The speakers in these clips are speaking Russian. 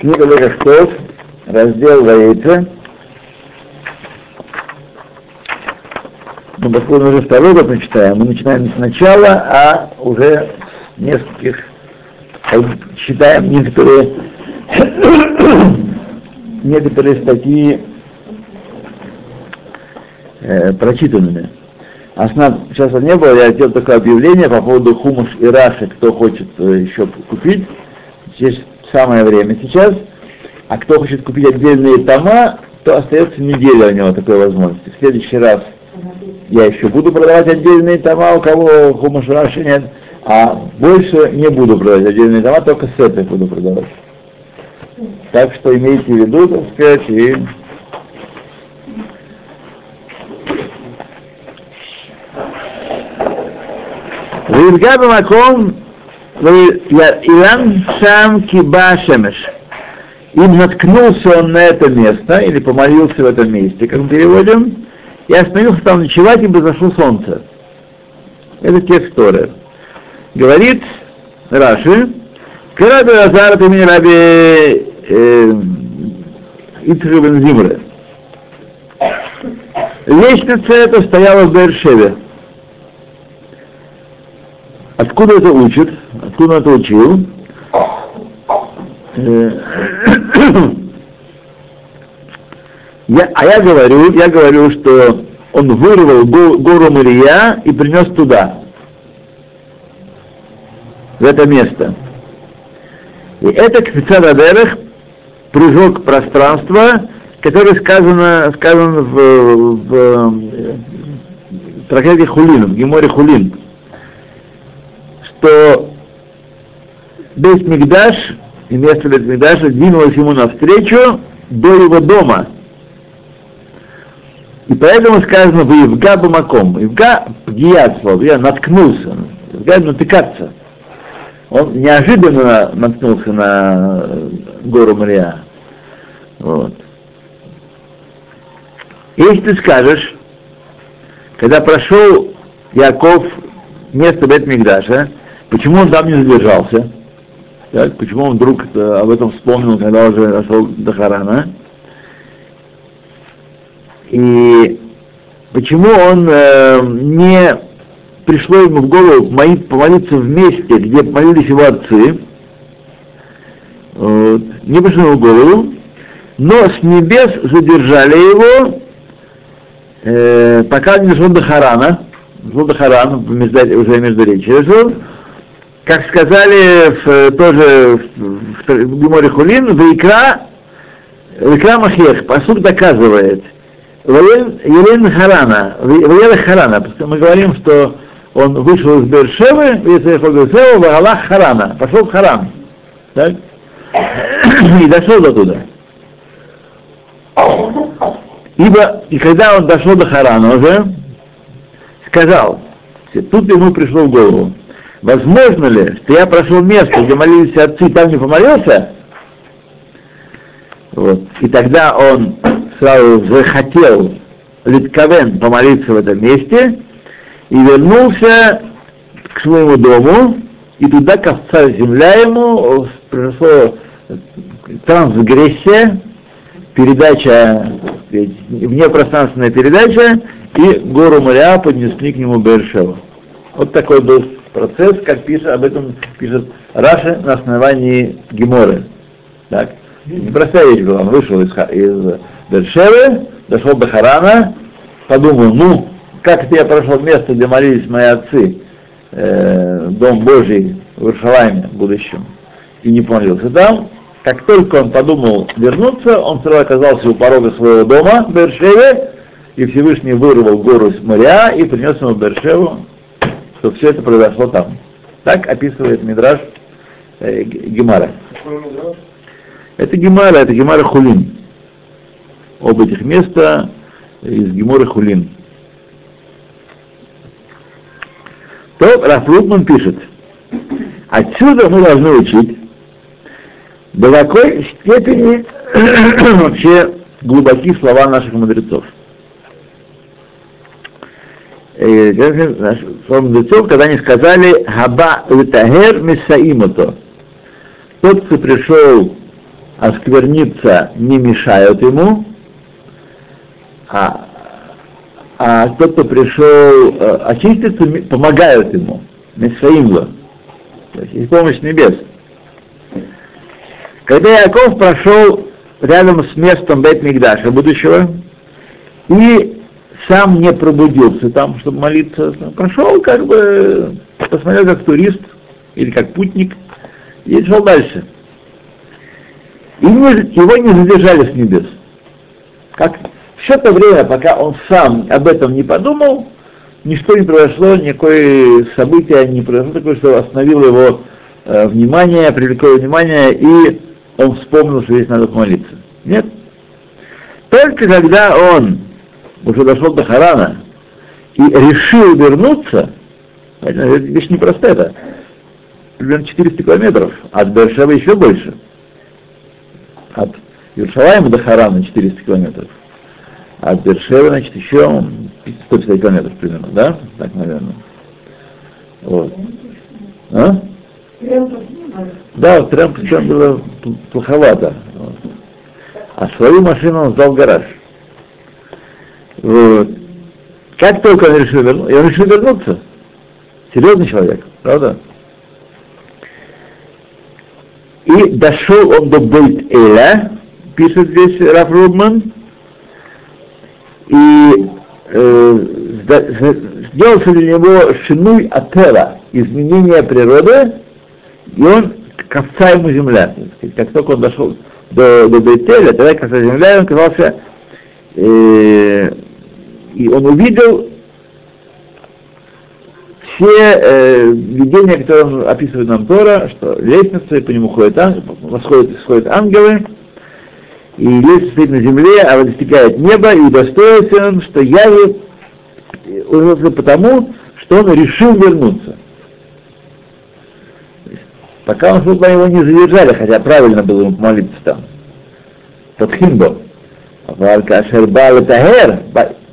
Книга Легахтов, раздел Ваейца. Ну, поскольку мы уже второй год мы читаем, мы начинаем сначала, а уже нескольких читаем некоторые некоторые статьи э, прочитанными. Основ... Сейчас не было, я сделал такое объявление по поводу хумуш и раши, кто хочет э, еще купить. Здесь самое время сейчас. А кто хочет купить отдельные тома, то остается неделя у него такой возможности. В следующий раз я еще буду продавать отдельные тома, у кого хумашураши нет, а больше не буду продавать отдельные тома, только сеты буду продавать. Так что имейте в виду, так сказать, и Вильгабамаком Илан сам киба шемеш. И наткнулся он на это место, или помолился в этом месте, как мы переводим, и остановился там ночевать, ибо зашло солнце. Это текст Торы. Говорит Раши, Карада Азар ты меня раби э, Ицхабен Зимре. Лестница эта стояла в Бершеве. Откуда это учит? Откуда он это учил? Я, а я говорю, я говорю, что он вырвал гору Мария и принес туда, в это место. И это Кфицададерах прыжок пространства, который сказано, сказан в, в, в трактате Хулин, в Геморе Хулин что Бейт Мигдаш и место Бейт Мигдаша двинулось ему навстречу до его дома. И поэтому сказано в Евга Бамаком. Евга пгият слово, я наткнулся. Евга натыкаться. Он неожиданно наткнулся на гору Мария. Вот. Если ты скажешь, когда прошел Яков место Бет Мигдаша, Почему он там не задержался? Так, почему он вдруг об этом вспомнил, когда уже дошел до Харана? И почему он э, не пришло ему в голову помолиться в месте, где молились его отцы, вот, не пришло ему в голову, но с небес задержали его, э, пока не дошел до Харана, дошел до Харана, уже между речью, как сказали в, тоже в, в Геморе Хулин, Вайкра, Вайкра Махех, посуд доказывает, Елен Харана, Ваела Харана, мы говорим, что он вышел из Бершевы, в Аллах Харана, пошел в Харан, так? и дошел до туда. Ибо, и когда он дошел до Харана уже, сказал, тут ему пришло в голову, Возможно ли, что я прошел место, где молились отцы, там не помолился? Вот. И тогда он сразу захотел Литковен помолиться в этом месте и вернулся к своему дому, и туда касалась земля ему, произошла трансгрессия, передача, внепространственная передача, и гору моря поднесли к нему Бершева. Вот такой был процесс, как пишет, об этом пишет Раша на основании Геморы. Так? Непростая вещь была. Он вышел из, из Бершевы, дошел до Харана, подумал, ну, как это я прошел место, где молились мои отцы, э, Дом Божий в Иерусалиме будущем, и не помолился там, как только он подумал вернуться, он сразу оказался у порога своего дома в Бершеве, и Всевышний вырвал гору с моря и принес ему Бершеву что все это произошло там. Так описывает Мидраш э, Гемара. Это Гемара, это Гемара Хулин. Оба этих места из Гемора Хулин. То Рафлутман пишет, отсюда мы должны учить, до какой степени вообще глубоки слова наших мудрецов. Словом мудрецов, когда они сказали «Хаба литагер мисаимото». Тот, кто пришел оскверниться не мешают ему, а, а тот, кто пришел э, очиститься, помогают ему. Мисраимло. То есть есть помощь небес. Когда Яков прошел рядом с местом Бет Мигдаша будущего, и сам не пробудился там, чтобы молиться, прошел как бы, посмотрел как турист или как путник, и шел дальше. И его не задержали с небес. Как все то время, пока он сам об этом не подумал, ничто не произошло, никакое событие не произошло такое, что остановило его э, внимание, привлекло внимание, и он вспомнил, что здесь надо помолиться. Нет. Только когда он уже дошел до Харана и решил вернуться, вещь непростая, это примерно 400 километров, от Бершева еще больше. От Иерусалима до Харана 400 километров. От Бершева, значит, еще 150 километров примерно, да? Так, наверное. Вот. А? Да, трем причем было плоховато. А свою машину он сдал в гараж. Вот. Как только он решил вернуться, он решил вернуться. Серьезный человек, правда? И дошел он до Бейт Эля, пишет здесь Раф Рубман, и э, сделался для него шинуй атера, изменение природы, и он ковца ему земля. Как только он дошел до, до Бейтеля, тогда ковца земля, он казался, э, и он увидел все э, видения, которые описывает нам Тора, что лестница, и по нему ходят, восходят и ангелы, и лестница стоит на земле, а достигает неба, и удостоился он, что явит э, уже потому, что он решил вернуться. Пока он шел, его не задержали, хотя правильно было ему молиться там. Тот химбо. Варка Ашербала Тагер,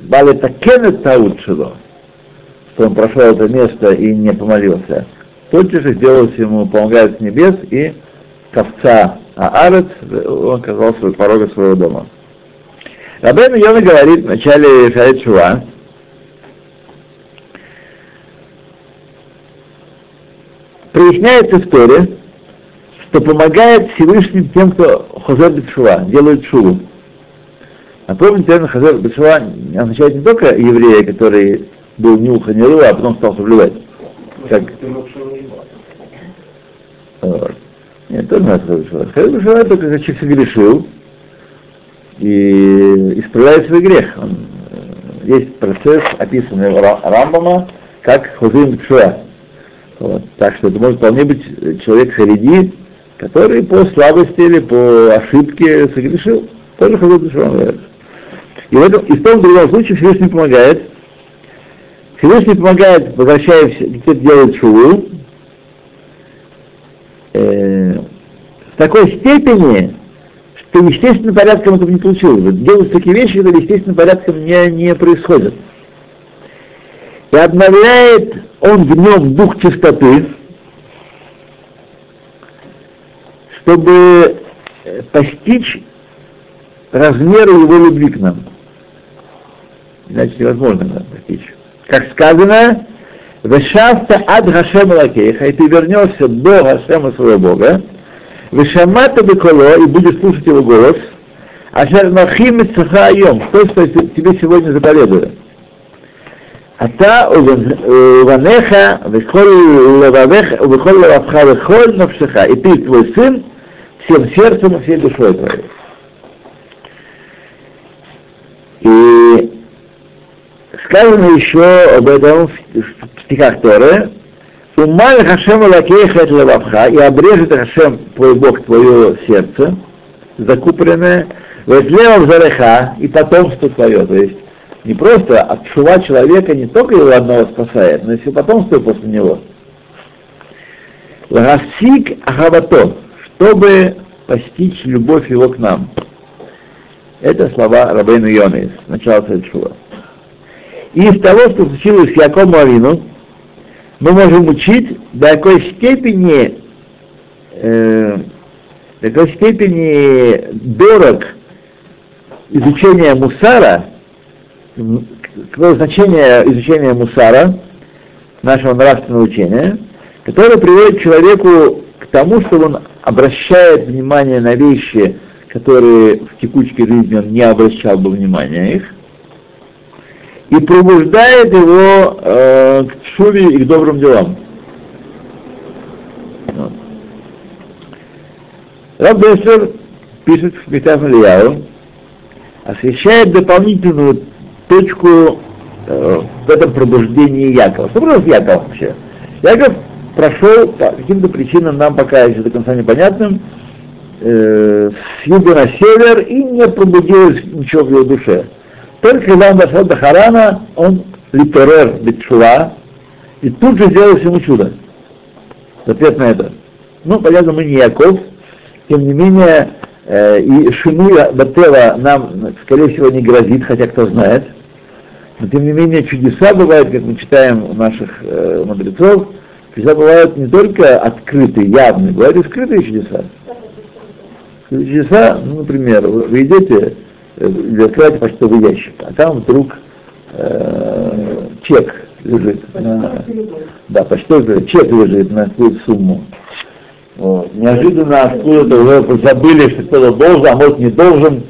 Бали Такенет Таут Шило, что он прошел это место и не помолился, тотчас же сделалось ему, помогает с небес, и ковца Аарец, он оказался у порога своего дома. Рабейн Йона говорит в начале שערי תשובה, проясняет история, что помогает Всевышний тем, кто חוזר בתשובה, делает тшуву. А помните, термин חוזר בתשובה означает не только еврея, который был ни уха, ни рыла, а потом стал соблюдать. Как... Вот. Нет, тоже надо חוזר בתשובה. חוזר בתשובה только когда человек согрешил и исправляет свой грех. Он, э, есть процесс, описанный Рамбама, как Хозер Бетшува. Вот. Так что это может вполне быть человек хариди, который по слабости или по ошибке согрешил. Тоже хазар Бетшува и в, этом, и в том другом случае Всевышний помогает. Всевышний помогает, возвращаясь, где делает шуву, э, в такой степени, что естественным порядком это не получилось. Делать такие вещи, которые естественным порядком не, не происходят. И обновляет он в нем дух чистоты, чтобы э, постичь размеры его любви к нам иначе невозможно да, достичь. Как сказано, Вешафта ад Хашем Лакейха, и ты вернешься до Хашема своего Бога, Вешамата Беколо, и будешь слушать его голос, Ашер Махим Цахайом, то, что тебе сегодня заповедую. אתה ובניך וכל לבביך ובכל לבבך וכל נפשך, и ты твой сын всем сердцем и всей душой твоей. И Сказано еще об этом в стихах Торы, Умаль Хашем Лакейхет Лававха, и обрежет Хашем, твой Бог, твое сердце, закупленное, Ветлева Зареха, и потомство твое, то есть не просто от человека не только его одного спасает, но и все потомство после него. Лагасик Ахавато, чтобы постичь любовь его к нам. Это слова Рабейну Йоны, начала Сальшува. И из того, что случилось с Яком Авину, мы можем учить, до какой степени э, до какой степени дорог изучение мусара, какое значение изучения мусара, нашего нравственного учения, которое приводит человеку к тому, что он обращает внимание на вещи, которые в текучке жизни он не обращал бы внимания их, и пробуждает его э, к шуве и к добрым делам. Вот. Раб Беслер пишет в Митаф Ильяу, освещает дополнительную точку э, в этом пробуждении Якова. Что произошло с вообще? Яков прошел по каким-то причинам, нам пока еще до конца непонятным, э, с юга на север и не пробудилось ничего в его душе. Только когда он дошел до Харана, он литерер бетшула, и тут же сделалось ему чудо. Ответ на это. Ну, понятно, мы не Яков, тем не менее, э, и Шимуя Батева нам, скорее всего, не грозит, хотя кто знает. Но тем не менее, чудеса бывают, как мы читаем у наших э, мудрецов, чудеса бывают не только открытые, явные, бывают и скрытые чудеса. Чудеса, ну, например, вы идете, или открываете почтовый ящик, а там вдруг э, чек лежит на, да, почтовый чек лежит на какую-то сумму. Вот. Неожиданно откуда-то уже забыли, что кто-то должен, а может не должен.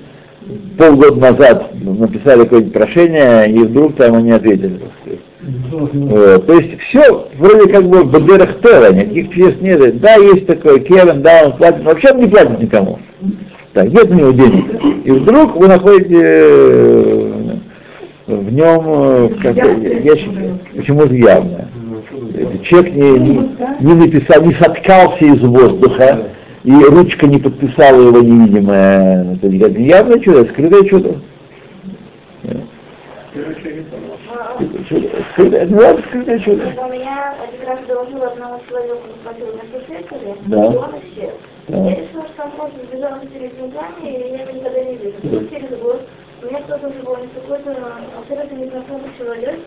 Полгода назад написали какое-нибудь прошение, и вдруг там они ответили. Вот. То есть все вроде как бы Тера, никаких чудес нет. Да, есть такой Кевин, да, он платит, вообще он не платит никому. Так, нет у него денег. И вдруг вы находите э, в нем э, ящик, почему-то явное. Человек не, не, не написал, не соткался из воздуха, и ручка не подписала его невидимое. Это явное чудо, скрытое чудо. Скрытое, ну ладно, скрытое чудо. У меня один раз доложил одному человеку, заплатил на Да. и он исчез. Я решила, что он просто сбежал с этими деньгами, и я его никогда не видела. Через год у кто-то звонит, какой-то абсолютно незнакомый человек,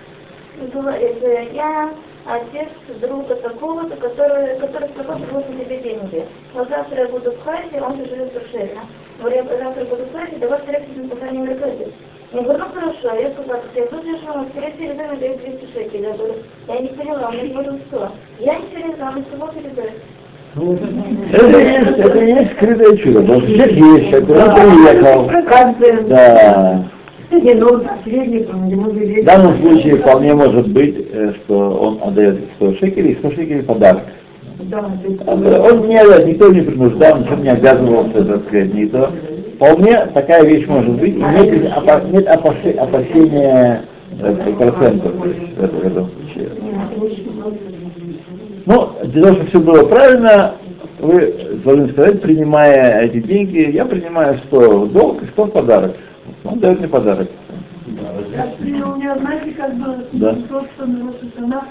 и говорит, э, я отец друга такого-то, который, который сказал, что бросил тебе деньги. Но завтра я буду в Хайфе, он же живет в Шельна. Говорю, я завтра буду в Хайфе, давай встретимся по крайней мере кредит. Я говорю, ну хорошо, я сказала, что я тут лежу, но скорее всего передам даю 200 шекелей. Я говорю, я не поняла, у меня говорю, что? Я не передам, и кого передать? Это есть, это есть скрытое чудо. Потому что человек есть, человек он приехал. Да. В данном случае вполне может быть, э, что он отдает 100 шекелей, и 100 шекелей подарок. Он не, никто не принуждал, ничем не обязывался, так сказать, не то. Вполне такая вещь может быть, и нет, опа- нет опасе- опасения э, процентов в этом случае. Ну, для того, чтобы все было правильно, вы должны сказать, принимая эти деньги, я принимаю 100 в долг и 100 в подарок. Он дает мне подарок. И у меня, знаете, как бы Да. вот эта она,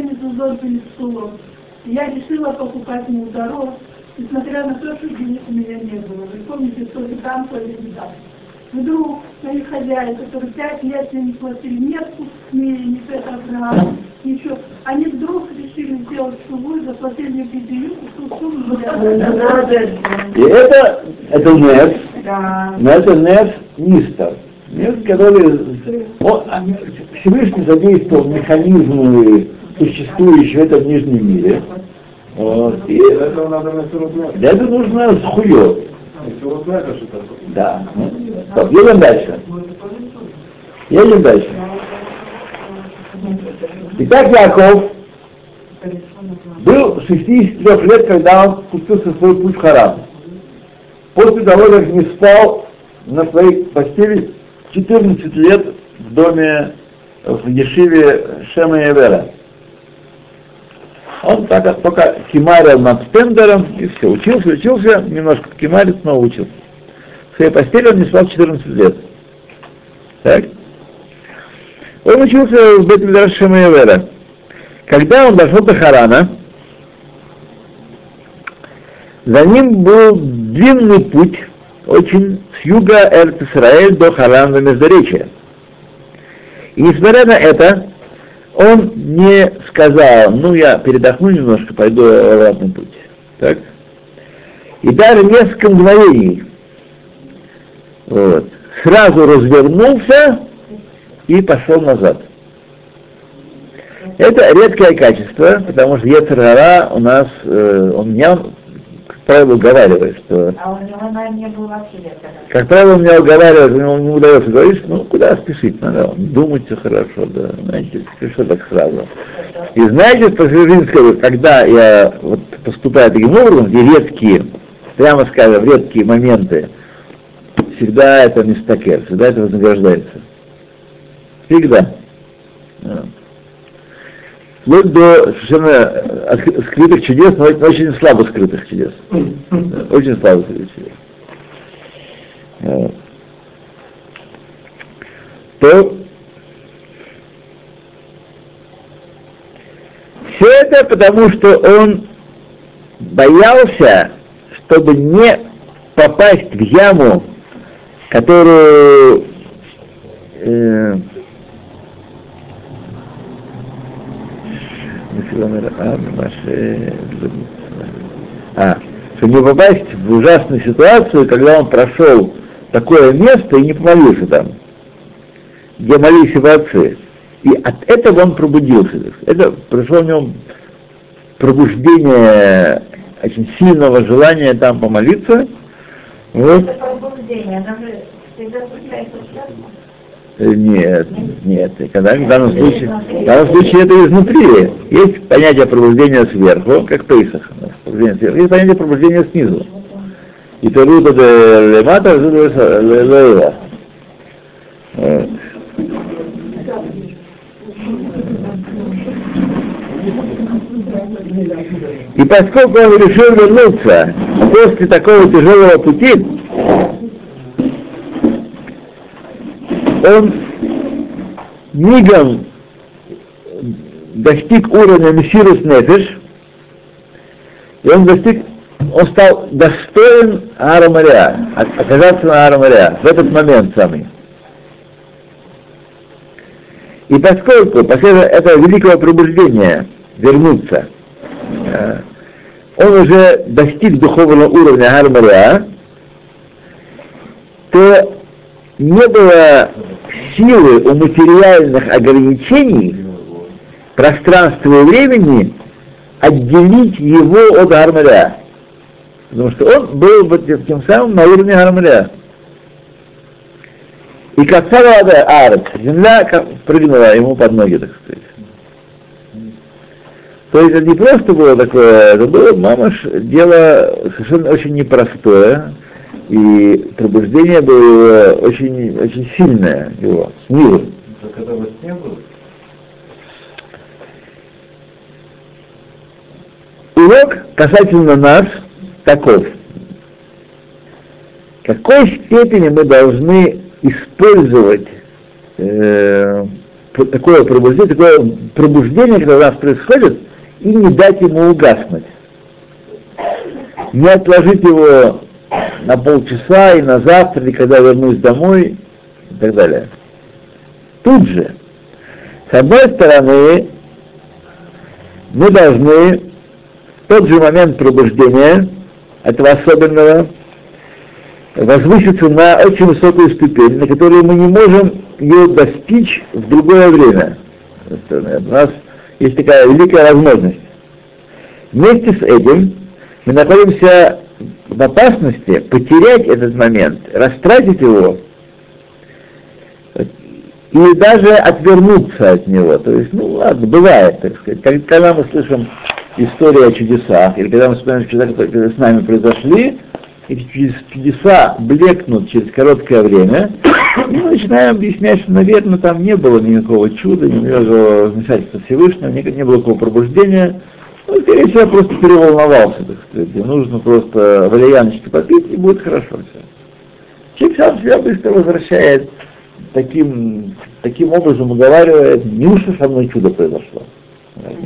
не зазор перед столом. И Я решила покупать ему дорог, несмотря на то, что денег у меня не было. Вы помните, то ли там, то ли не там. Вдруг мои хозяин, которые пять лет не платили откуп, ни, ни это Авраам, ничего, они вдруг решили сделать шуву и заплатили мне бедею, ту сумму. И это, это неф, Да. но это неф нистер. Неф, который он, а, Всевышний задействовал механизмы, существующие в этом нижнем мире. Вот, и Для этого надо на 40 метров. для этого нужно схует. И 40 метров что? Да. Так, едем дальше. Едем дальше. Итак, Яков был 63 лет, когда он спустился в свой путь в Харам. После того, как не спал на своей постели 14 лет в доме в Ешиве Шема и. Он так, только кимарил над стендером и все, учился, учился, немножко кимарит, снова учился. В своей постели он не спал 14 лет. Так? Он учился в Бет Шема и Эвера. Когда он дошел до Харана, за ним был длинный путь, очень с юга Эрт-Исраэль до Харана Междуречия. И несмотря на это, он не сказал, ну я передохну немножко, пойду обратный путь. Так? И даже несколько мгновений. Вот. Сразу развернулся и пошел назад. Это редкое качество, потому что Ецарара у нас, э, он меня, правило, уговаривает, что... А у него, наверное, не было вообще Как правило, меня уговаривает, ему не удается говорить, ну, куда спешить надо, думать все хорошо, да, знаете, что так сразу. И знаете, по жизни скажу, когда я вот поступаю таким образом, где редкие, прямо скажем, редкие моменты, всегда это не стакер, всегда это вознаграждается. Всегда. Да. Вплоть до совершенно скрытых чудес, но очень слабо скрытых чудес. Очень слабо скрытых чудес. То все это потому, что он боялся, чтобы не попасть в яму, которую э, а, чтобы не попасть в ужасную ситуацию, когда он прошел такое место и не помолился там, где молились его отцы. И от этого он пробудился. Это пришло в нем пробуждение очень сильного желания там помолиться. Вот. Это пробуждение, оно же всегда случается нет, нет. Когда, в, данном случае, в данном случае это изнутри. Есть понятие пробуждения сверху, как Пейсах. Есть понятие пробуждения снизу. И то рута де лемата, лева. И поскольку он решил вернуться после такого тяжелого пути, он мигом достиг уровня Мессирус Нефиш, и он достиг, он стал достоин Ара Мария, оказаться на Ара Мария, в этот момент самый. И поскольку после этого великого пробуждения вернуться, э, он уже достиг духовного уровня Ара Мария, то не было силы у материальных ограничений пространства и времени отделить его от Гармаля. Потому что он был вот тем самым на уровне Гармаля. И как Сарада Арк, земля прыгнула ему под ноги, так сказать. То есть это не просто было такое, это было, мамаш, дело совершенно очень непростое, и пробуждение было очень, очень сильное его, снизу. Так это во сне было? Урок касательно нас таков. В какой степени мы должны использовать э, такое пробуждение, такое пробуждение, когда у нас происходит, и не дать ему угаснуть. Не отложить его на полчаса и на завтра, или когда вернусь домой и так далее. Тут же, с одной стороны, мы должны в тот же момент пробуждения этого особенного возвыситься на очень высокую ступень, на которую мы не можем ее достичь в другое время. У нас есть такая великая возможность. Вместе с этим мы находимся в опасности потерять этот момент, растратить его и даже отвернуться от него. То есть, ну ладно, бывает, так сказать. Когда мы слышим историю о чудесах, или когда мы вспоминаем чудеса, которые с нами произошли, эти чудеса блекнут через короткое время, и мы начинаем объяснять, что, наверное, там не было никакого чуда, не было вмешательства Всевышнего, не было никакого пробуждения, ну, скорее всего, просто переволновался, так сказать. Ему нужно просто валерьяночки попить, и будет хорошо все. Человек сам себя быстро возвращает, таким, таким образом уговаривает, неужто со мной чудо произошло?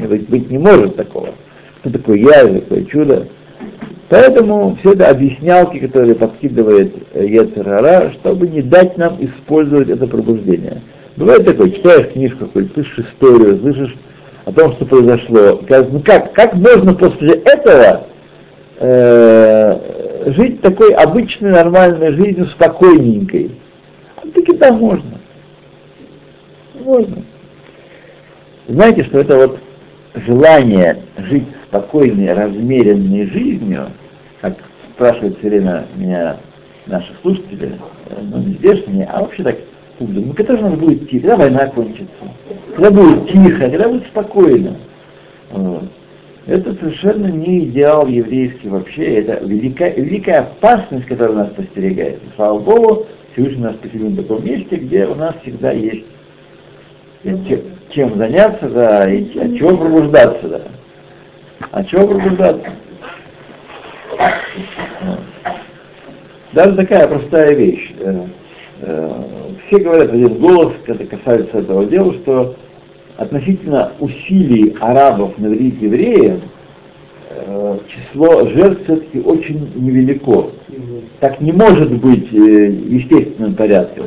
Быть, быть не может такого. Что такое я, такое чудо? Поэтому все это объяснялки, которые подкидывает Ецерара, чтобы не дать нам использовать это пробуждение. Бывает такое, читаешь книжку какую-то, слышишь историю, слышишь о том, что произошло. Ну как, как можно после этого э, жить такой обычной нормальной жизнью, спокойненькой. А таки да, можно. Можно. Знаете, что это вот желание жить спокойной, размеренной жизнью, как спрашивают все время меня наши слушатели, ну не здешние, а вообще так, ну когда же у нас будет тихо, когда война кончится, когда будет тихо, когда будет спокойно. Вот. Это совершенно не идеал еврейский вообще, это великая, великая опасность, которая нас постерегает. И, слава Богу, Всевышний нас поселил в таком месте, где у нас всегда есть чем, чем заняться, да, и от чего пробуждаться, да. От чего пробуждаться? Даже такая простая вещь. Э, э, все говорят один голос, когда касается этого дела, что относительно усилий арабов навредить евреям, э, число жертв все-таки очень невелико. Так не может быть в естественном порядке.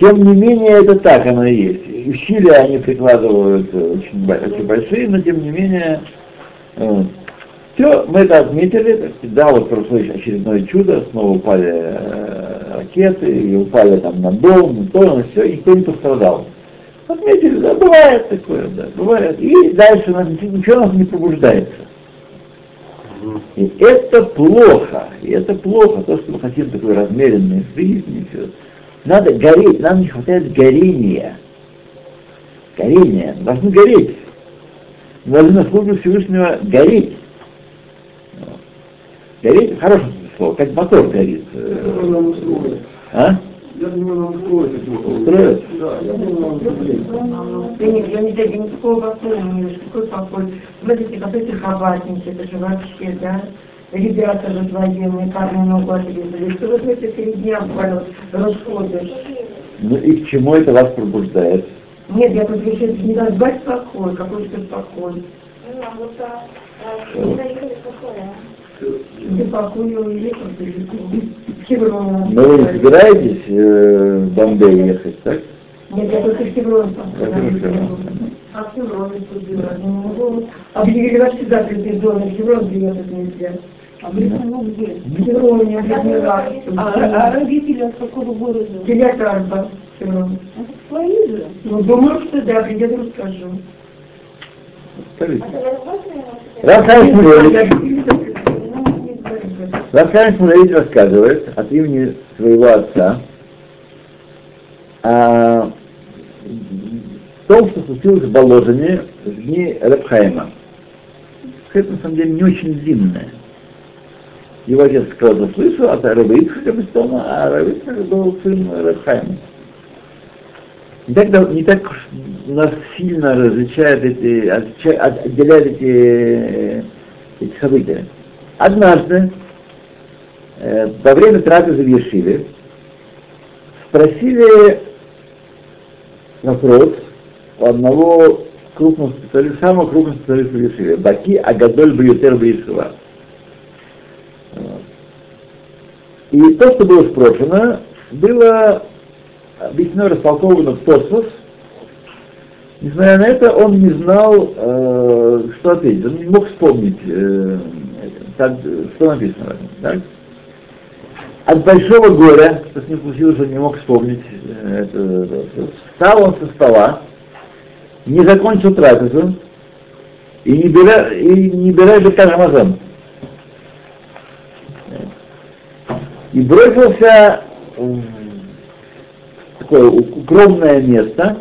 Тем не менее, это так оно и есть. Усилия они прикладывают очень, очень большие, но тем не менее, все, мы это отметили, да, вот прошло очередное чудо, снова упали э, ракеты, и упали там на дом, на то, на все, и никто не пострадал. Отметили, да, бывает такое, да, бывает. И дальше ничего нас не пробуждается. И это плохо, и это плохо, то, что мы хотим такой размеренной жизни, все. Надо гореть, нам не хватает горения. Горения, мы должны гореть. Мы должны на службу Всевышнего гореть. Гореть хорошее слово, как мотор горит. А? Я думаю, нам это. Устроить? Да, я думаю, нам устроить. Да нет, я не знаю, я никакого покоя не вижу, какой покой. Смотрите, как эти хабатники, это же вообще, да? Ребята же мне парни ногу отрезали. Что вы знаете, среди дня буквально расходы? Ну и к чему это вас пробуждает? Нет, я тут решила не назвать покой, какой же покой. Ну, а вот а, а, не заехали Но вы не собираетесь э, в Бомбей ехать, так? Нет, я только в Хеврон хорошо. А в Хеврон. Объявили вообще закрытый дом, в Хеврон приехать нельзя. А вы ну, где? В Хевроне А, а родители от какого города? Телятарба, Хеврон. Это свои же. Ну, думаю, что да, приеду, расскажу. Скажите. А Рафаэль Шмулевич рассказывает от имени своего отца о том, что случилось в Боложине в дни Рабхайма. Это на самом деле не очень длинное. Его отец сказал, слышал от Рабиитха Бестона, а Рабиитха был сын Рабхайма. Не так, не так нас сильно различают эти, отделяют эти, э, эти события. Однажды, во время трапезы в Ешиве, спросили вопрос у одного крупного специалиста, самого крупного специалиста в Ешиве, Баки Агадоль Бьютер Бьешива. Вот. И то, что было спрошено, было объяснено, растолковано в Тосфос. Несмотря на это, он не знал, э, что ответить. Он не мог вспомнить, э, так, что написано в этом. От большого горя, что с ним случилось, он не мог вспомнить, э, встал он со стола, не закончил трапезу, и не беря, и не беря же Рамазан. И бросился в такое укромное место,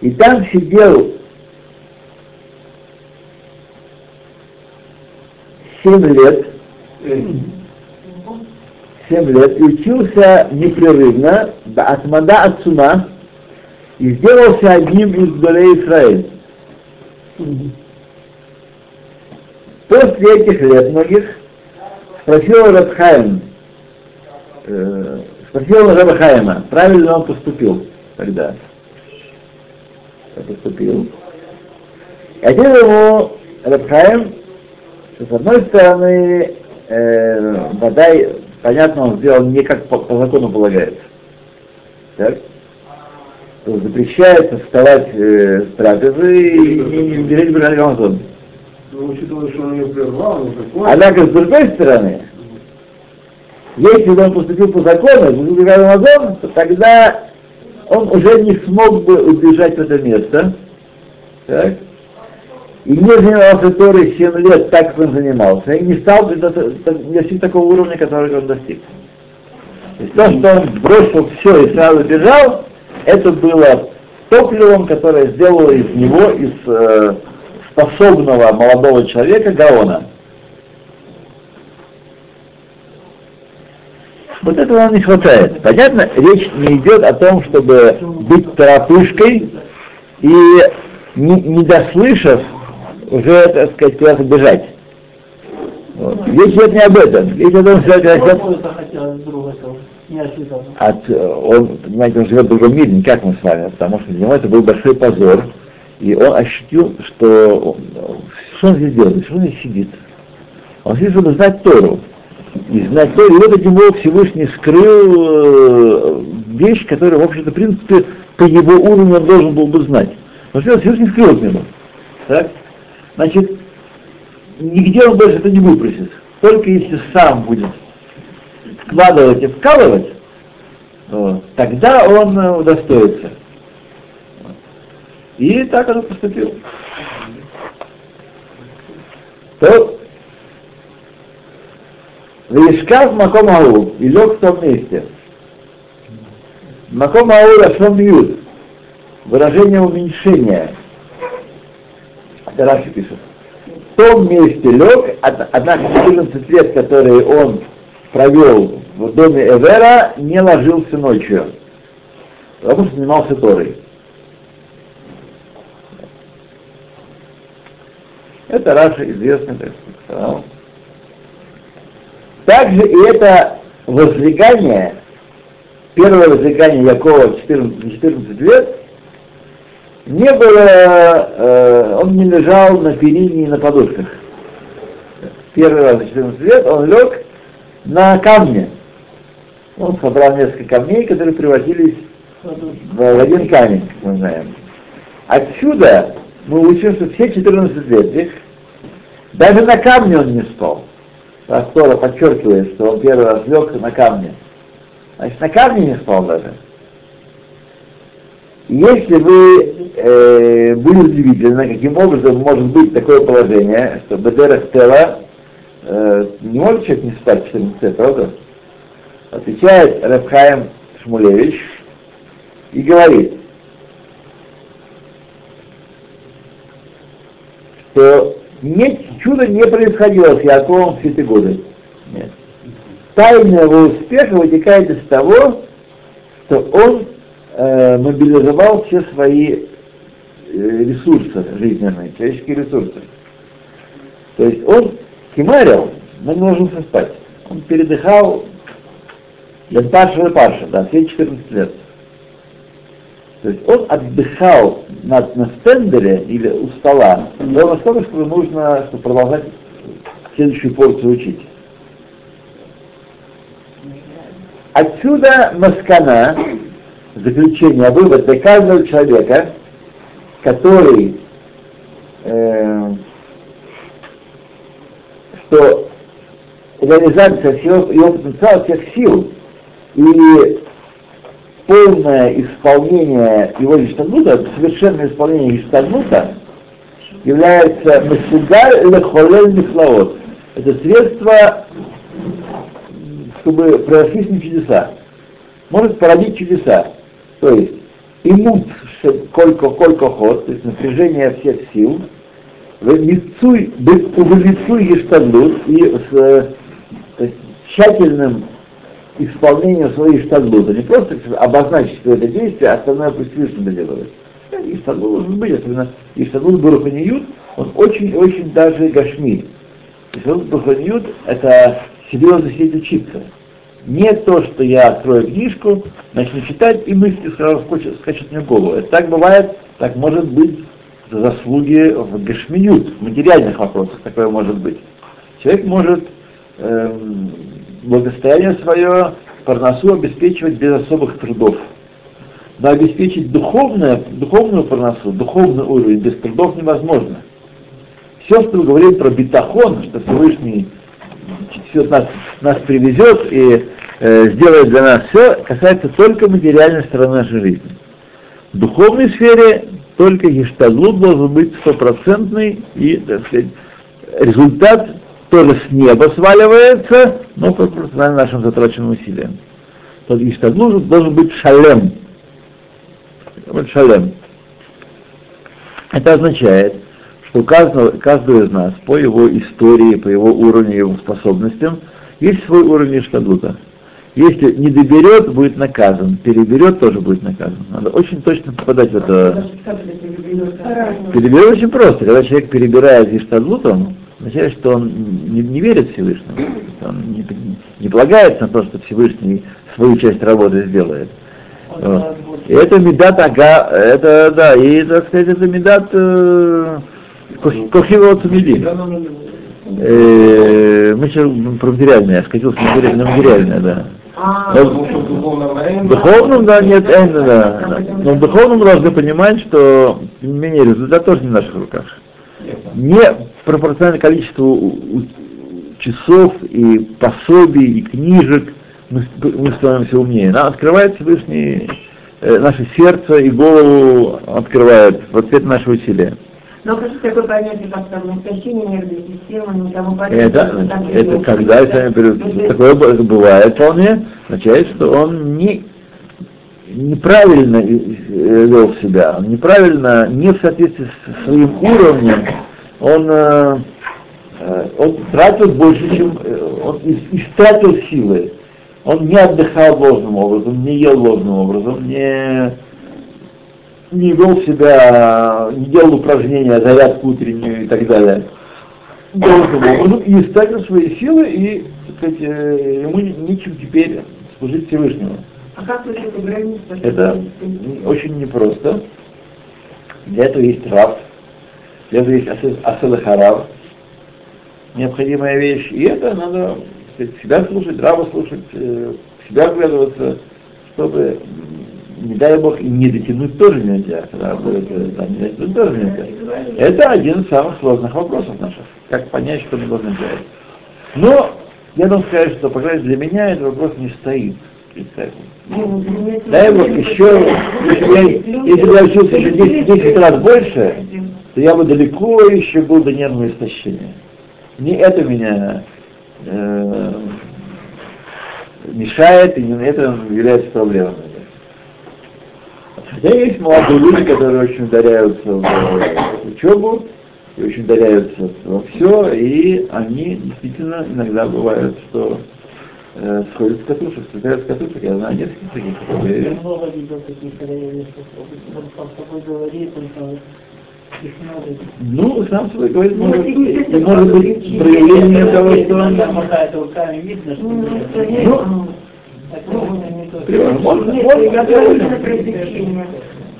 и там сидел семь лет, семь лет, и учился непрерывно, от мада от сума, и сделался одним из долей Израиля. После этих лет многих спросил Рабхайм, э, спросил Рабхайма, правильно он поступил тогда. Поступил. И ответил ему Рабхайм, с одной стороны, э, вода, понятно, он сделал не как по, по закону полагается. Так? То запрещается вставать э, с трапезы и не, не беречь Рамазан. Ну, учитывая, что он ее прервал, он такой. Однако, с другой стороны, Если бы он поступил по закону, Амазон, то тогда он уже не смог бы убежать в это место. Так? И не занимался Торой 7 лет так, как он занимался, и не стал достиг такого уровня, который он достиг. То есть то, что он бросил все и сразу бежал, это было топливом, которое сделало из него, из э, способного молодого человека Гаона. Вот этого нам не хватает. Понятно, речь не идет о том, чтобы быть торопышкой и, не, не дослышав, уже, так сказать, куда-то бежать. Вот. Речь идет не об этом. Речь о том, что от, он, понимаете, он живет в другом мире, не как мы с вами, потому что для него это был большой позор, и он ощутил, что что он здесь делает, что он здесь сидит. Он сидит, чтобы знать Тору. И знать Тору, и вот этим Бог Всевышний скрыл э, вещь, которую, в общем-то, в принципе, по его уровню он должен был бы знать. Но что Всевышний скрыл от него. Так? Значит, нигде он больше это не выпросит. Только если сам будет вкладывать и вкалывать, вот, тогда он э, удостоится. И так он поступил. То Вишкав Маком Ау и лег в том месте. Маком Ау Рашон Ют. Выражение уменьшения. Раши пишет. В том месте лег, однако 14 лет, которые он провел в доме Эвера, не ложился ночью, потому что занимался Торой. Это Раша известный, сказал. Также и это возлегание, первое возлегание Якова 14, 14 лет, не было, э, он не лежал на перине и на подушках. Первый раз за 14 лет он лег на камне. Он собрал несколько камней, которые превратились в один камень, как мы знаем. Отсюда мы учим, что все 14 лет их, даже на камне он не спал. Тора подчеркивает, что он первый раз лег на камне. Значит, на камне не спал даже. Если вы э, были удивительны, каким образом может быть такое положение, что Бедерах Тела э, не может человек не спать 14 лет? Отвечает Рабхаем Шмулевич и говорит, что нет, чудо не происходило с Яковом все эти годы. Нет. Тайна его успеха вытекает из того, что он э, мобилизовал все свои э, ресурсы жизненные, человеческие ресурсы. То есть он кимарил, но не ложился спать. Он передыхал для парша и парша, да, все 14 лет. То есть он отдыхал на, на стендере или у стола ровно столько, чтобы нужно чтобы продолжать следующую порцию учить. Отсюда маскана, заключение, вывод для каждого человека, который э, что реализация всего его потенциала всех сил и полное исполнение его иштагнута, совершенное исполнение иштагнута является масугар или холель михлаот. Это средство, чтобы произошли чудеса. Может породить чудеса. То есть имут колько, колько ход, то есть напряжение всех сил, лицуй, увелицуй ештадлут и с, с тщательным исполнением своей штадлута. Не просто обозначить что это действие, а остальное пусть Всевышний доделывает. И штадлут должен быть, особенно и штадлут Баруханиют, он очень-очень даже гашми. И штадлут Баруханиют это серьезно сидеть учиться. Не то, что я открою книжку, начну читать, и мысли сразу скачут, скачут мне в голову. Это так бывает, так может быть за заслуги в гашмиют, в материальных вопросах такое может быть. Человек может эм, благосостояние свое, парносу обеспечивать без особых трудов. Но обеспечить духовное, духовную парносу, духовный уровень без трудов невозможно. Все, что мы говорим про битахон, что Всевышний все нас, нас привезет и э, сделает для нас все, касается только материальной стороны нашей жизни. В духовной сфере только гештадлут должен быть стопроцентный и, так сказать, результат тоже с неба сваливается, но пропорционально нашим затраченным усилиям. Тот гештадлут должен быть шалем. Вот шалем. Это означает, что у каждого, каждого из нас по его истории, по его уровню, его способностям есть свой уровень штадлута. Если не доберет, будет наказан. Переберет, тоже будет наказан. Надо очень точно попадать в это. Переберет очень просто. Когда человек перебирает иштадлутом, означает, что он не, не верит Всевышнему. Он не, не полагается на то, что Всевышний свою часть работы сделает. Вот. И это медат ага, это да, и так сказать, это медат э, кохивот мили. Э, мы сейчас про материальное, я скатился на материальное, да. В духовном, да, нет, э, да. Но в духовном мы должны понимать, что, тем не менее, результат тоже не в наших руках. Не пропорционально количеству часов и пособий, и книжек мы, мы становимся умнее. Нам открывает Всевышний э, наше сердце и голову открывает в ответ нашего усилия. Но хочу такое понятие, как там истощение нервной системы, и тому подобное. Это, это когда, если такое бывает вполне, означает, что он не неправильно вел себя, он неправильно, не в соответствии со своим уровнем, он, э, э, он тратил больше, чем он истратил силы. Он не отдыхал должным образом, не ел должным образом, не не вел себя, не делал упражнения, зарядку утреннюю и так далее. Должным образом, и истратил свои силы, и, так сказать, э, ему нечем теперь служить Всевышнему. А как вы это границы? Это очень непросто. Для этого есть раб, для этого есть асылахарав, необходимая вещь, и это надо сказать, себя слушать, раба слушать, э, себя оглядываться, чтобы не дай бог, и не дотянуть тоже нельзя. Когда будет, да, не дотянуть тоже нельзя. Это один из самых сложных вопросов наших. Как понять, что мы должны делать. Но я должен сказать, что, по крайней мере, для меня этот вопрос не стоит. Дай бог еще, если бы я учился еще 10, 10 раз больше, то я бы далеко еще был до нервного истощения. Не это меня э, мешает, и не это является проблемой. Хотя есть молодые люди, которые очень ударяются в учебу, и очень ударяются во все, и они действительно иногда бывают, что э, сходят с катушек, слетают с катушек, я знаю нескольких таких, которые... Ну, сам собой говорит, может, и может быть проявление того, что он... Ну, можно, можно,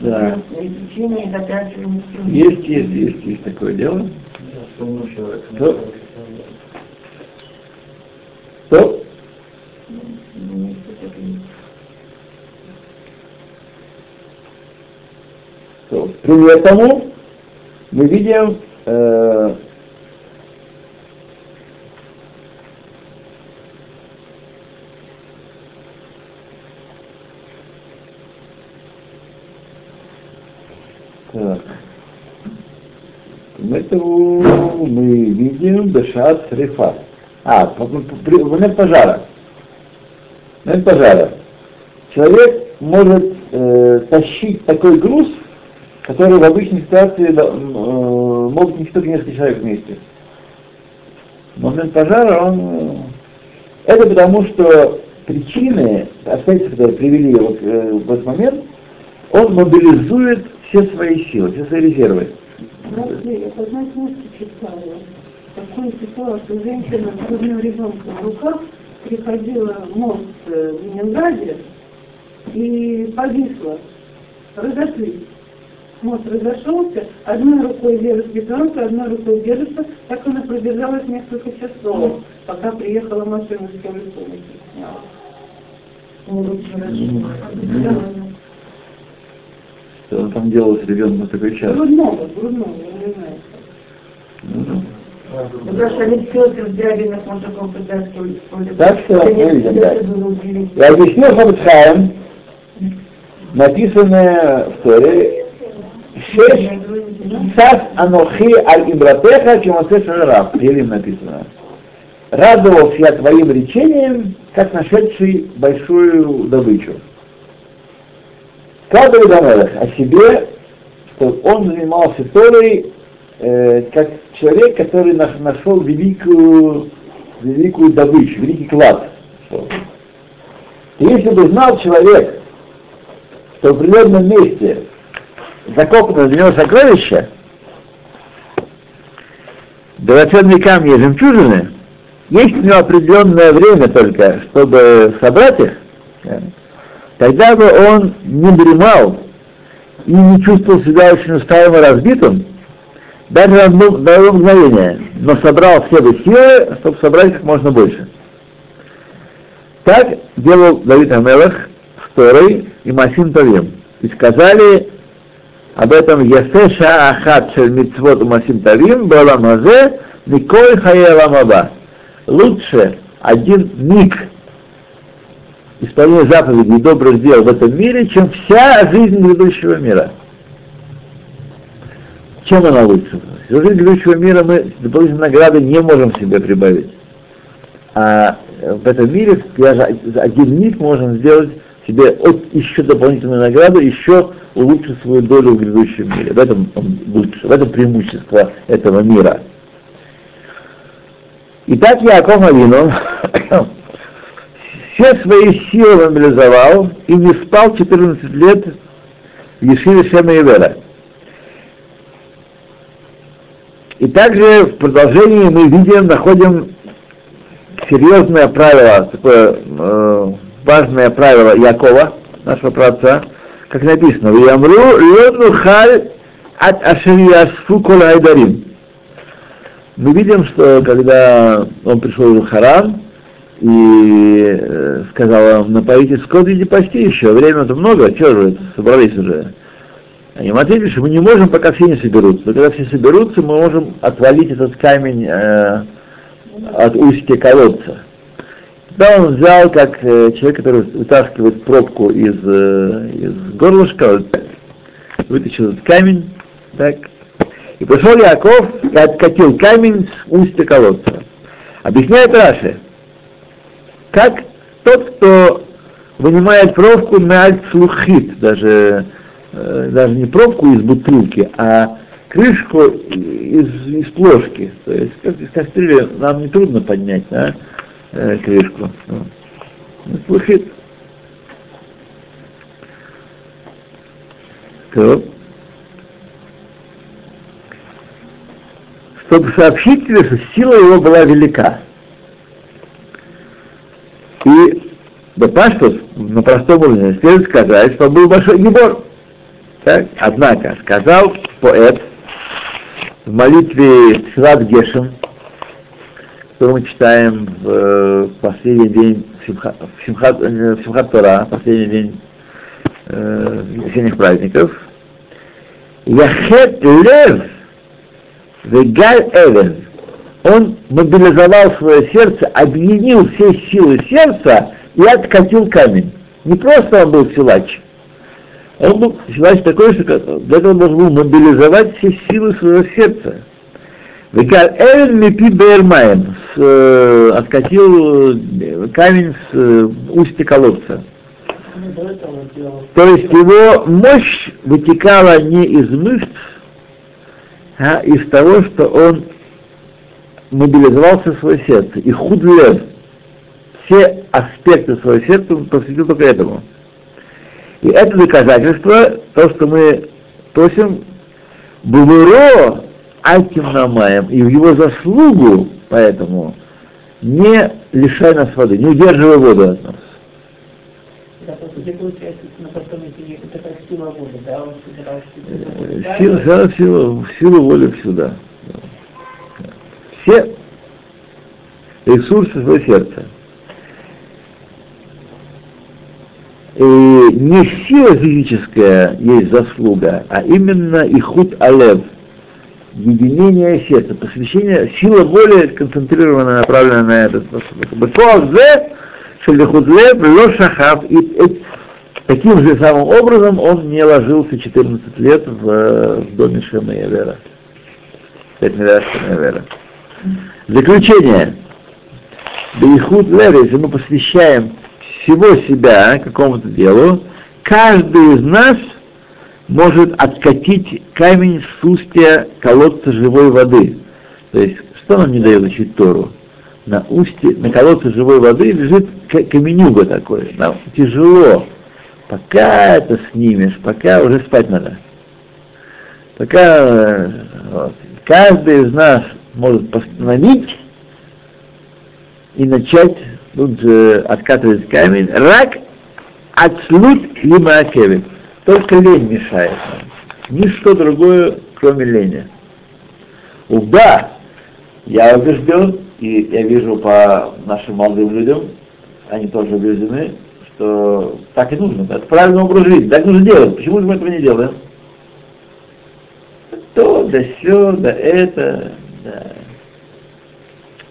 да. Есть, есть, есть, есть такое дело. Что? Что? Что? Пример тому мы видим э, Так. Этому видим Бешат Рифа. А, момент пожара. Момент пожара. Человек может э, тащить такой груз, который в обычной ситуации э, могут нести только несколько человек вместе. Момент пожара, он... Э, это потому, что причины, обстоятельства, которые привели его э, в этот момент, он мобилизует все свои силы, все свои резервы. Книжка читала. Такое читала, что женщина с грудным ребенком в руках приходила в мост э, в Ленинграде и повисла. Разошлись. Мост разошелся, одной рукой держит ребенка, одной рукой держится, так она продержалась несколько часов, пока приехала машина с скорой помощи. Ну, что он там делал с ребенком в такой час. Грудного, грудного, не знаю. Ну, Ну, потому что они все с дрябиных мужиков вытаскивали. Так что мы видим, да. Я объяснил Хабатхаем, написанное в Торе, шесть Сас анохи аль имбратеха кимосе шарарав. Елим написано. Радовался я твоим речением, как нашедший большую добычу. Сказал Давид Амелех о себе, что он занимался Торой э, как человек, который наш, нашел великую, великую добычу, великий клад. И если бы знал человек, что в определенном месте закопано для него сокровище, драгоценные камни и жемчужины, есть у него определенное время только, чтобы собрать их, тогда бы он не дремал и не чувствовал себя очень усталым и разбитым, даже на одно, на одно мгновение, но собрал все бы силы, чтобы собрать как можно больше. Так делал Давид Амелах с Торой и Масим Тавим. И сказали об этом Ясеша Ахат Шель Митцвот Масим Тавим Баламазе Николь Хаеламаба. Лучше один миг исполнения заповедей и добрых дел в этом мире, чем вся жизнь грядущего мира. Чем она лучше? За жизнь грядущего мира мы дополнительные награды не можем себе прибавить. А в этом мире даже один миг можем сделать себе еще дополнительную награду, еще улучшить свою долю в грядущем мире. В этом лучше, в этом преимущество этого мира. Итак, Яков Авину все свои силы мобилизовал и не спал 14 лет в Ешиве Шема Ивера. И также в продолжении мы видим, находим серьезное правило, такое э, важное правило Якова, нашего праотца, как написано, Ямру лёну халь от ашириясфу кол айдарим. Мы видим, что когда он пришел в Харан, и э, сказал, напоите скот иди пасти еще, время-то много, что же, собрались уже. Ему ответили, что мы не можем, пока все не соберутся. Но когда все соберутся, мы можем отвалить этот камень э, от устья колодца. Да, он взял, как э, человек, который вытаскивает пробку из, э, из горлышка, вытащил этот камень, так, и пришел Яков и откатил камень с устья колодца. Объясняет Раши, как тот, кто вынимает пробку на альцлухит, даже, даже не пробку из бутылки, а крышку из, из плошки. То есть как из кастрюли нам не трудно поднять да, э, крышку. Слухит. То. Чтобы сообщить тебе, что сила его была велика. И Бепаштус на простом уровне следует сказать, что был большой гибор. Так? Однако, сказал поэт в молитве Шилат Гешем, которую мы читаем в э, последний день Симхат, э, Симхат Тора, последний день э, весенних праздников, Яхет Лев Вегаль Эвен, он мобилизовал свое сердце, объединил все силы сердца и откатил камень. Не просто он был силач, он был силач такой, что для этого должен был мобилизовать все силы своего сердца. Векар Эль Мипи Бермаем э, откатил э, камень с э, устья колодца. То есть его мощь вытекала не из мышц, а из того, что он мобилизовался в свое сердце. И худлев, все аспекты своего сердца он посвятил только этому. И это доказательство, то, что мы просим, Бумеро Альтим Намаем, и в его заслугу, поэтому, не лишай нас воды, не удерживай воду от нас. Сила, сила, сила, сила воли всегда все ресурсы своего сердца. И не сила физическая есть заслуга, а именно ихуд алев, единение сердца, посвящение, сила воли концентрированная, направленная на этот Шахав, и таким же самым образом он не ложился 14 лет в, в доме Шемаевера. Заключение. Бейхуд Лев, если мы посвящаем всего себя какому-то делу, каждый из нас может откатить камень с устья колодца живой воды. То есть, что нам не дает учить Тору? На устье, на колодце живой воды лежит каменюга такой. Нам тяжело. Пока это снимешь, пока уже спать надо. Пока вот, каждый из нас может постановить и начать тут же откатывать камень. Рак отслут либо акевит. Только лень мешает. Ничто другое, кроме лени. Да, я убежден, и я вижу по нашим молодым людям, они тоже убеждены, что так и нужно, это правильный образ жизни, так нужно делать. Почему же мы этого не делаем? То, да все, да это, да.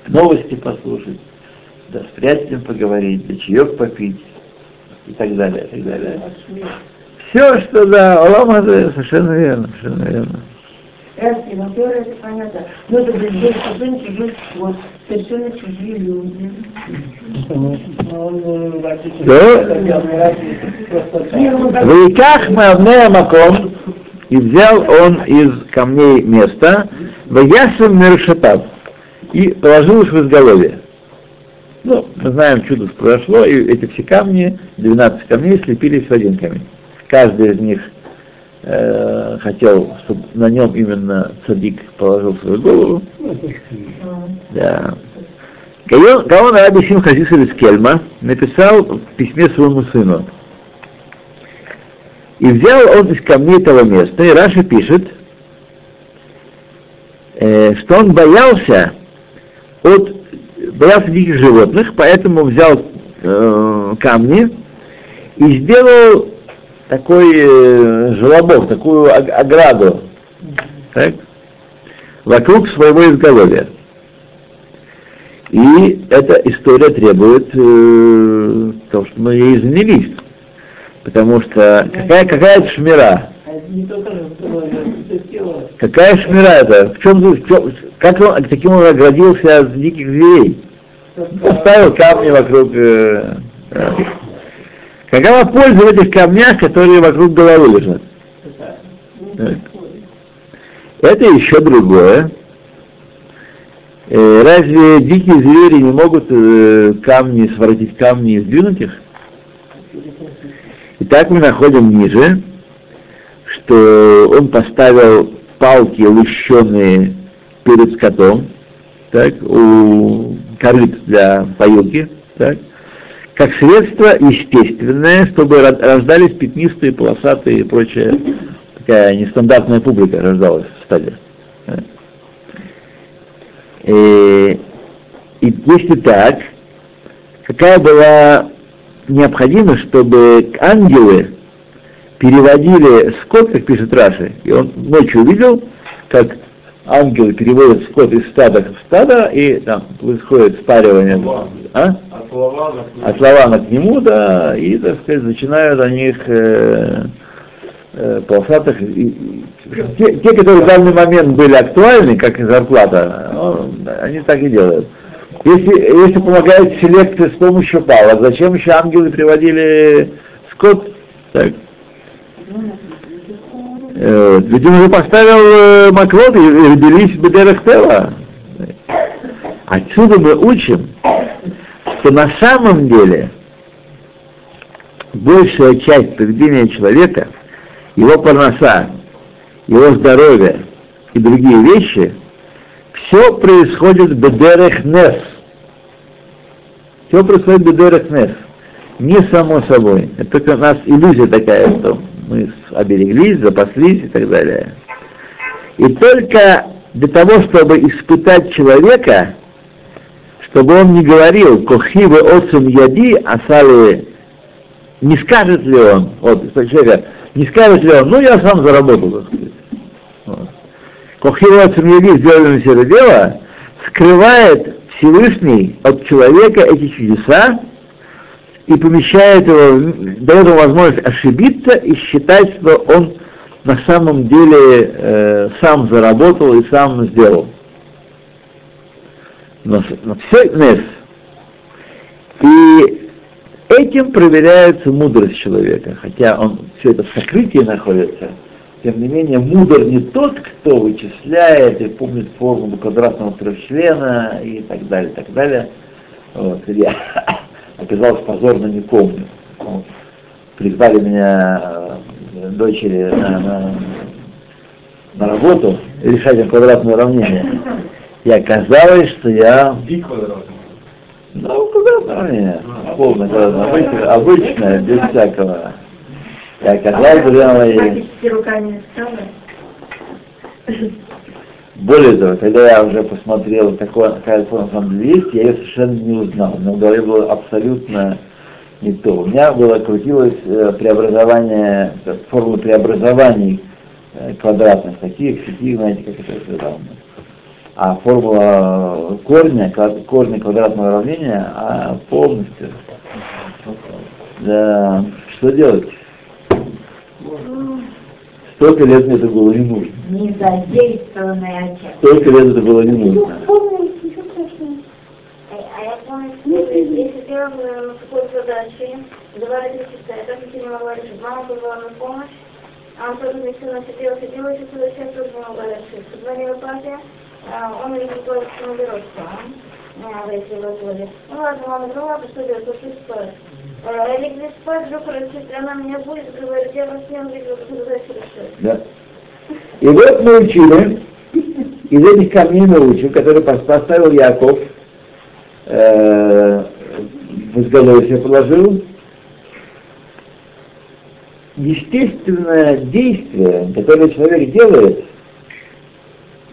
Новости послушать, да с приятелем поговорить, да чаек попить и так далее, и так далее. Все, что да, Аллах совершенно верно, совершенно верно. Ну Тора это понятно. Но это здесь совершенно чужой вот, совершенно чужие люди. Вейках Мавнея Маком, и взял он из камней место, Ваясим Мершатав, и положил их в изголовье. Ну, мы знаем, чудо произошло, и эти все камни, 12 камней, слепились в один камень. Каждый из них э, хотел, чтобы на нем именно цадик положил свою голову. Да. Гаон Раби Сим Хазис Кельма написал в письме своему сыну. И взял он из камней этого места, и Раша пишет, э, что он боялся от боялся диких животных, поэтому взял э, камни и сделал такой э, желобок, такую ограду так, вокруг своего изголовья. И эта история требует э, того, что мы ей занялись. Потому что какая, какая это шмира? Какая шмира это? В чем, в чем, как он, таким он оградился от диких зверей? Поставил камни вокруг... Э, э, Какова польза в этих камнях, которые вокруг головы лежат? Это еще другое. Э, разве дикие звери не могут э, камни, своротить камни и сдвинуть их? Итак, мы находим ниже, что он поставил палки, лущенные перед скотом, так, у корыт для поилки, так, как средство естественное, чтобы рождались пятнистые, полосатые и прочее, такая нестандартная публика рождалась в стаде. И, и если так, какая была необходимость, чтобы ангелы переводили скот, как пишет Раши, и он ночью увидел, как ангелы переводят скот из стада в стадо, и там происходит спаривание. А? От лавана к нему, да, и, так сказать, начинают они их э, э, полосатых. И, те, те, которые в данный момент были актуальны, как и зарплата, он, они так и делают. Если, если помогает селекция с помощью палок, зачем еще ангелы приводили скот? Так. Ведь он уже поставил э, маклот и родились Бедерах Тела. Отсюда мы учим, что на самом деле большая часть поведения человека, его парноса, его здоровье и другие вещи, все происходит бедерех нес. Все происходит бедерех нес. Не само собой. Это только у нас иллюзия такая, что мы обереглись, запаслись и так далее. И только для того, чтобы испытать человека, чтобы он не говорил, кохивы отцем яди, асали, не скажет ли он, вот, человека, не скажет ли он, ну я сам заработал, так сказать. Вот. Кохилот Самьяви, сделали все это дело, скрывает Всевышний от человека эти чудеса и помещает его, дает ему возможность ошибиться и считать, что он на самом деле э, сам заработал и сам сделал. Но, но все нес. И этим проверяется мудрость человека, хотя он все это в сокрытии находится, тем не менее, мудр не тот, кто вычисляет и помнит формулу квадратного трехчлена и так далее, так далее. Вот. Оказался позорно не помню. Призвали меня э, дочери на, на, на работу решать квадратное уравнение. И оказалось, что я... Ну, квадратное уравнение. Полное квадратное, обычное, обычное, без всякого. И оказалось, друзья мои... руками Более того, когда я уже посмотрел, какой, какая форма там есть, я ее совершенно не узнал. Но в голове было абсолютно не то. У меня было крутилось э, преобразование, формулы преобразований э, квадратных, таких, таких, знаете, как это все там. А формула корня, корня квадратного уравнения, а полностью. Да, что делать? Столько лет мне это было не нужно. Не задействованная часть. Столько лет это было не нужно. А я помню, что если делала на какой-то задаче, давали три часа, я так не могла решить. Мама позвала на помощь, а он тоже вместе сидел, сидел, и целый час тоже не могла решить. Позвонила папе, он мне какой-то командировку, а? в эти вызвали. Ну ладно, мама, ну ладно, что делать, пошли спать. Я легли спать, вдруг она меня будет, говорит, я вас не увидела. Да. И вот мы учили, из этих камней мы учим, которые поставил Яков, э, в изголовье положил, естественное действие, которое человек делает,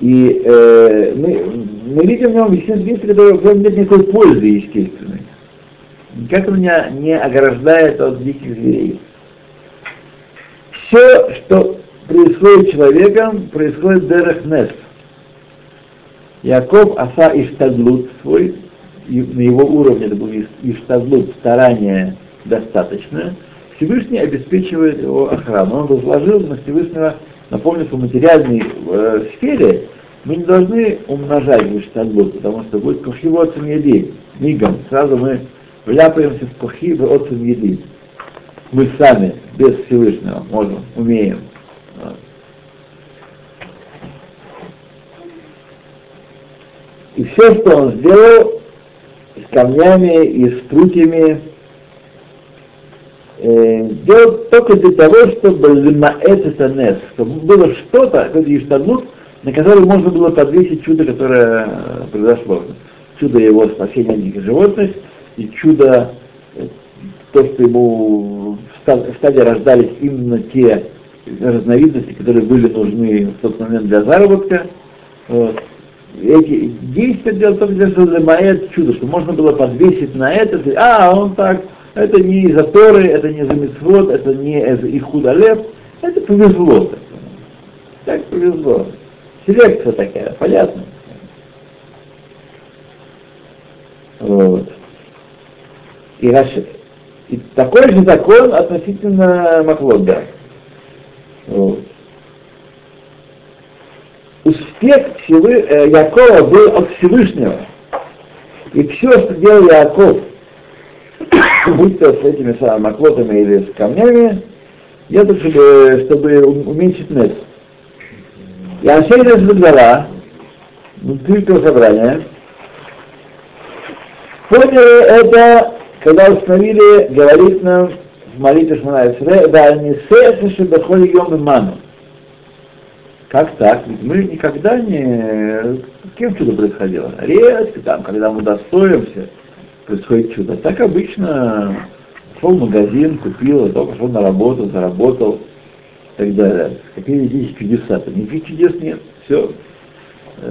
и э, мы, мы видим в нем естественное действие, которое в нем нет никакой пользы естественной. Никак меня не ограждает от диких зверей. Все, что происходит человеком, происходит дерехнес. Яков Аса Иштадлут свой, на его уровне это был Иштадлут, старание достаточное, Всевышний обеспечивает его охрану. Он возложил на Всевышнего, напомню, в материальной э, сфере мы не должны умножать Иштадлут, потому что будет кухивоцем еды, мигом, сразу мы вляпаемся в кухи в отцем еды. Мы сами, без Всевышнего, можем, умеем. И все, что он сделал с камнями и с прутьями, э, делал только для того, чтобы лимаэт это нес, чтобы было что-то, какой-то иштаднут, на который можно было подвесить чудо, которое произошло. Чудо его спасения диких животных и чудо, э, то, что ему в стаде рождались именно те разновидности, которые были нужны в тот момент для заработка. Вот эти действия делать только для того, чтобы чудо, что можно было подвесить на это, сказать, а, он так, это не из-за Торы, это не из-за Митцвот, это не из-за Ихудалев, это повезло. Так повезло. Селекция такая, понятно. Вот. И, и такой же закон относительно Махлода. Вот успех Всевы, э, Якова был от Всевышнего. И все, что делал Яков, будь то с этими самыми маклотами или с камнями, это чтобы, чтобы уменьшить нес. И Ансей Нес внутри этого собрания, поняли это, когда установили, говорит нам в молитве Шмана Исре, да не сеха шебахоли йом иману. Как так? Мы никогда не... Кем чудо происходило? Редко там, когда мы достоимся, происходит чудо. Так обычно пошел в магазин, купил, потом пошел на работу, заработал и так далее. Какие здесь чудеса-то? Никаких чудес нет. Все.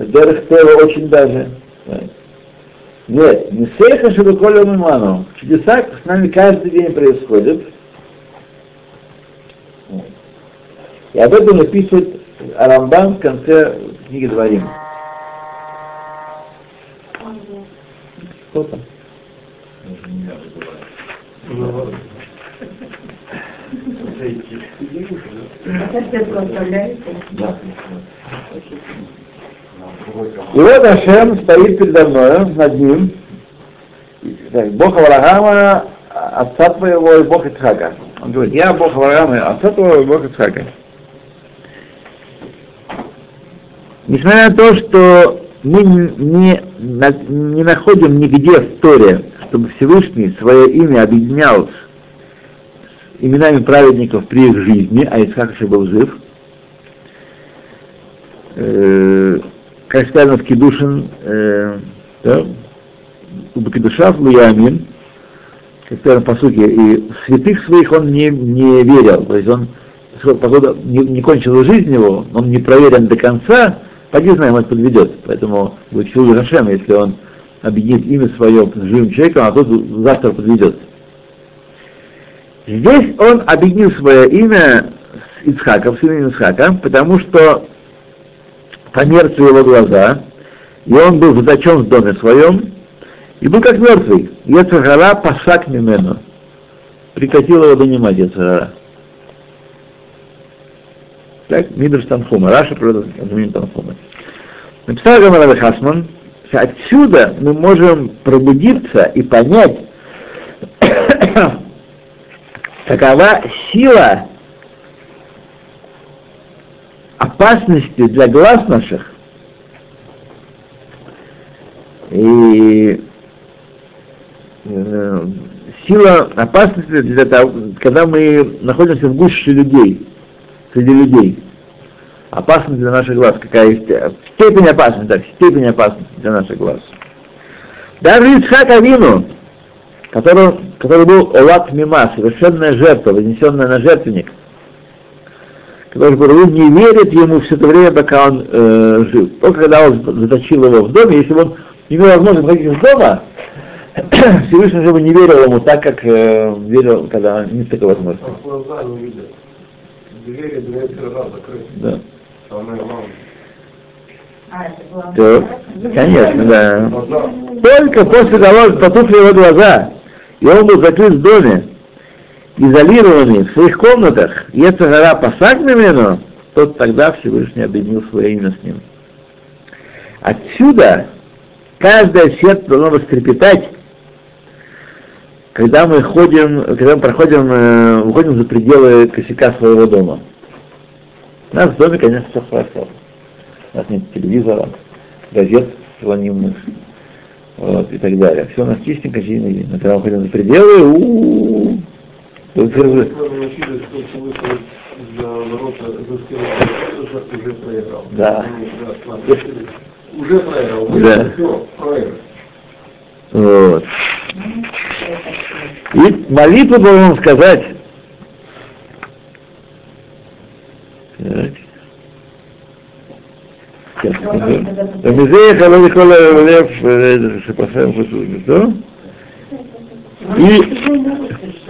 Дерх очень даже. Нет, не сейха шабаколя миману. Чудеса с нами каждый день происходят. И об этом написывает Арамбан в конце книги Дворим. Кто там? Представляете? Да. И вот Ашем стоит передо мной, над ним, Бог Авраама, отца твоего и Бог Ицхака. Он говорит, я Бог Авраама, отца твоего и Бог Ицхака. Несмотря на то, что мы не, не находим нигде в Торе, чтобы Всевышний свое имя объединял с именами праведников при их жизни, а Ицхак еще был жив, э, как сказано в Кедушин, э, да, у Бакедушав Луямин, как сказано по сути, и святых своих он не, не верил, то есть он, поскольку не, не кончил жизнь его, он не проверен до конца, поди знаем, он подведет, поэтому будет Хилу Рашем, если он объединит имя свое с живым человеком, а тот завтра подведет. Здесь он объединил свое имя с Ицхаком, сыном Ицхака, потому что померкли его глаза, и он был заточен в доме своем, и был как мертвый. Ецахара пасак мимену. Прекратил его донимать Ецахара. Так, Мидрш Танхума, Раша приводит Танхума. Написал Гамара Хасман, что отсюда мы можем пробудиться и понять, какова сила опасности для глаз наших и э, сила опасности для того, когда мы находимся в гуще людей, среди людей. Опасность для наших глаз, какая есть степень опасности, так, степень опасности для наших глаз. Даже Ицхак Авину, который, который был Олат Мима, совершенная жертва, вознесенная на жертвенник, который говорил, не верит ему все это время, пока он э, жив. Только когда он заточил его в доме, если бы он имел возможность выходить из дома, Всевышний же бы не верил ему так, как э, верил, когда нет такой возможности. Двери, двери, закрыты. Да. Самое главное. А, это было... То, конечно, да. Только после того, как потухли его глаза, и он был закрыт в доме, изолированный в своих комнатах, если гора посак Мимену, то тогда Всевышний объединил свое имя с ним. Отсюда каждое сердце должно вострепетать, когда мы ходим, когда мы проходим, э, выходим за пределы косяка своего дома. У нас в доме, конечно, все хорошо. У нас нет телевизора, газет анонимных, вот, и так далее. Все у нас чистенько, чистенько. Но когда мы ходим за пределы, у Проиграл. Да. Уже проиграл. Да. Вот. И молитву должен сказать. Так. Сейчас э. Что? И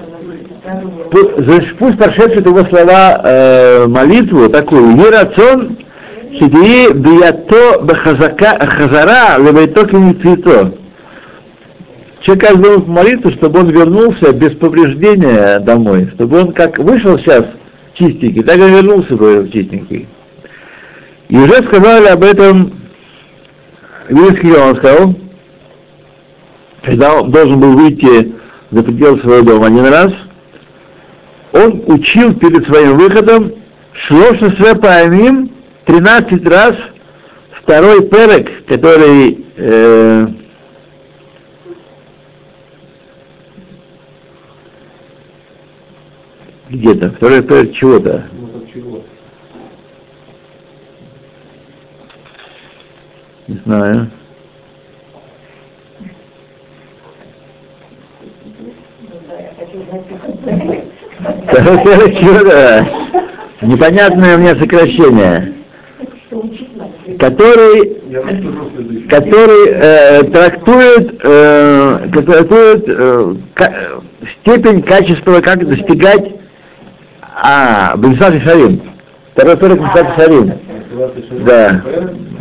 пу- значит, пусть прошедшие его слова э, молитву такую, Ерацон, Хидии бията бахазака хазара левайто киницито. Человек как должен молиться, чтобы он вернулся без повреждения домой, чтобы он как вышел сейчас чистенький, так и вернулся бы чистенький. И уже сказали об этом Вильский он сказал, когда он должен был выйти за пределы своего дома один раз, он учил перед своим выходом Шлоша Свепаамим 13 раз второй перек, который э, где-то, второй перек чего-то. Ну? Не знаю. Да, я Непонятное меня сокращение. Который который э, трактует, э, трактует э, ка- степень качества, как достигать а, Бенсад Шарим. Второй перек Мусат Шарим. Да.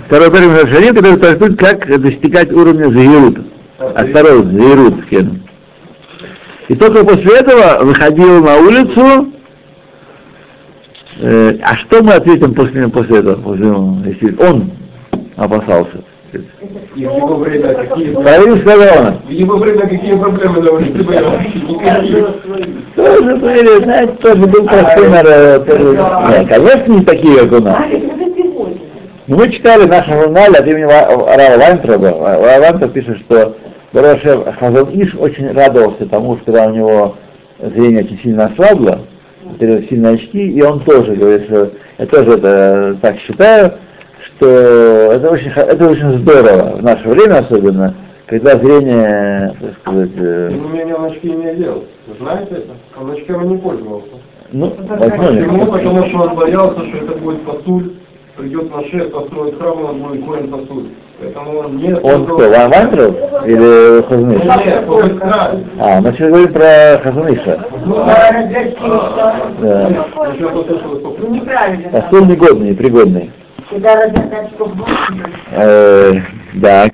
Второй перек Мусат Шарим, который трактует, как достигать уровня Заирут. Осторожно, Заирут. И только после этого выходил на улицу, э, а что мы ответим после, после этого, после, если он опасался? И в его время какие... Сказал, В его время какие проблемы на улице были? Тоже были, знаете, тоже был простой народ. конечно, не такие, как у нас. Ну, Мы читали в нашем журнале от имени Ва- Рава Вайнтраба. Рава Вайнтраб пишет, что Барашев Хазон Иш очень радовался тому, что когда у него зрение очень сильно ослабло, потерял сильно очки, и он тоже говорит, что я тоже это так считаю, что это очень, это очень здорово в наше время особенно, когда зрение, так сказать, э, Тем не менее, он очки не одел. Вы знаете это? Он очками не пользовался. ну, Почему? Потому что он боялся, что это будет посуль, придет на шею, построит храм, он будет воин посуль. Он кто, Ва- Вайнтраб или правильно. А, мы сейчас говорим про Хазуныша. Да. Еще послышалось, что Ну, неправильно. Посол негодный, что Э, да,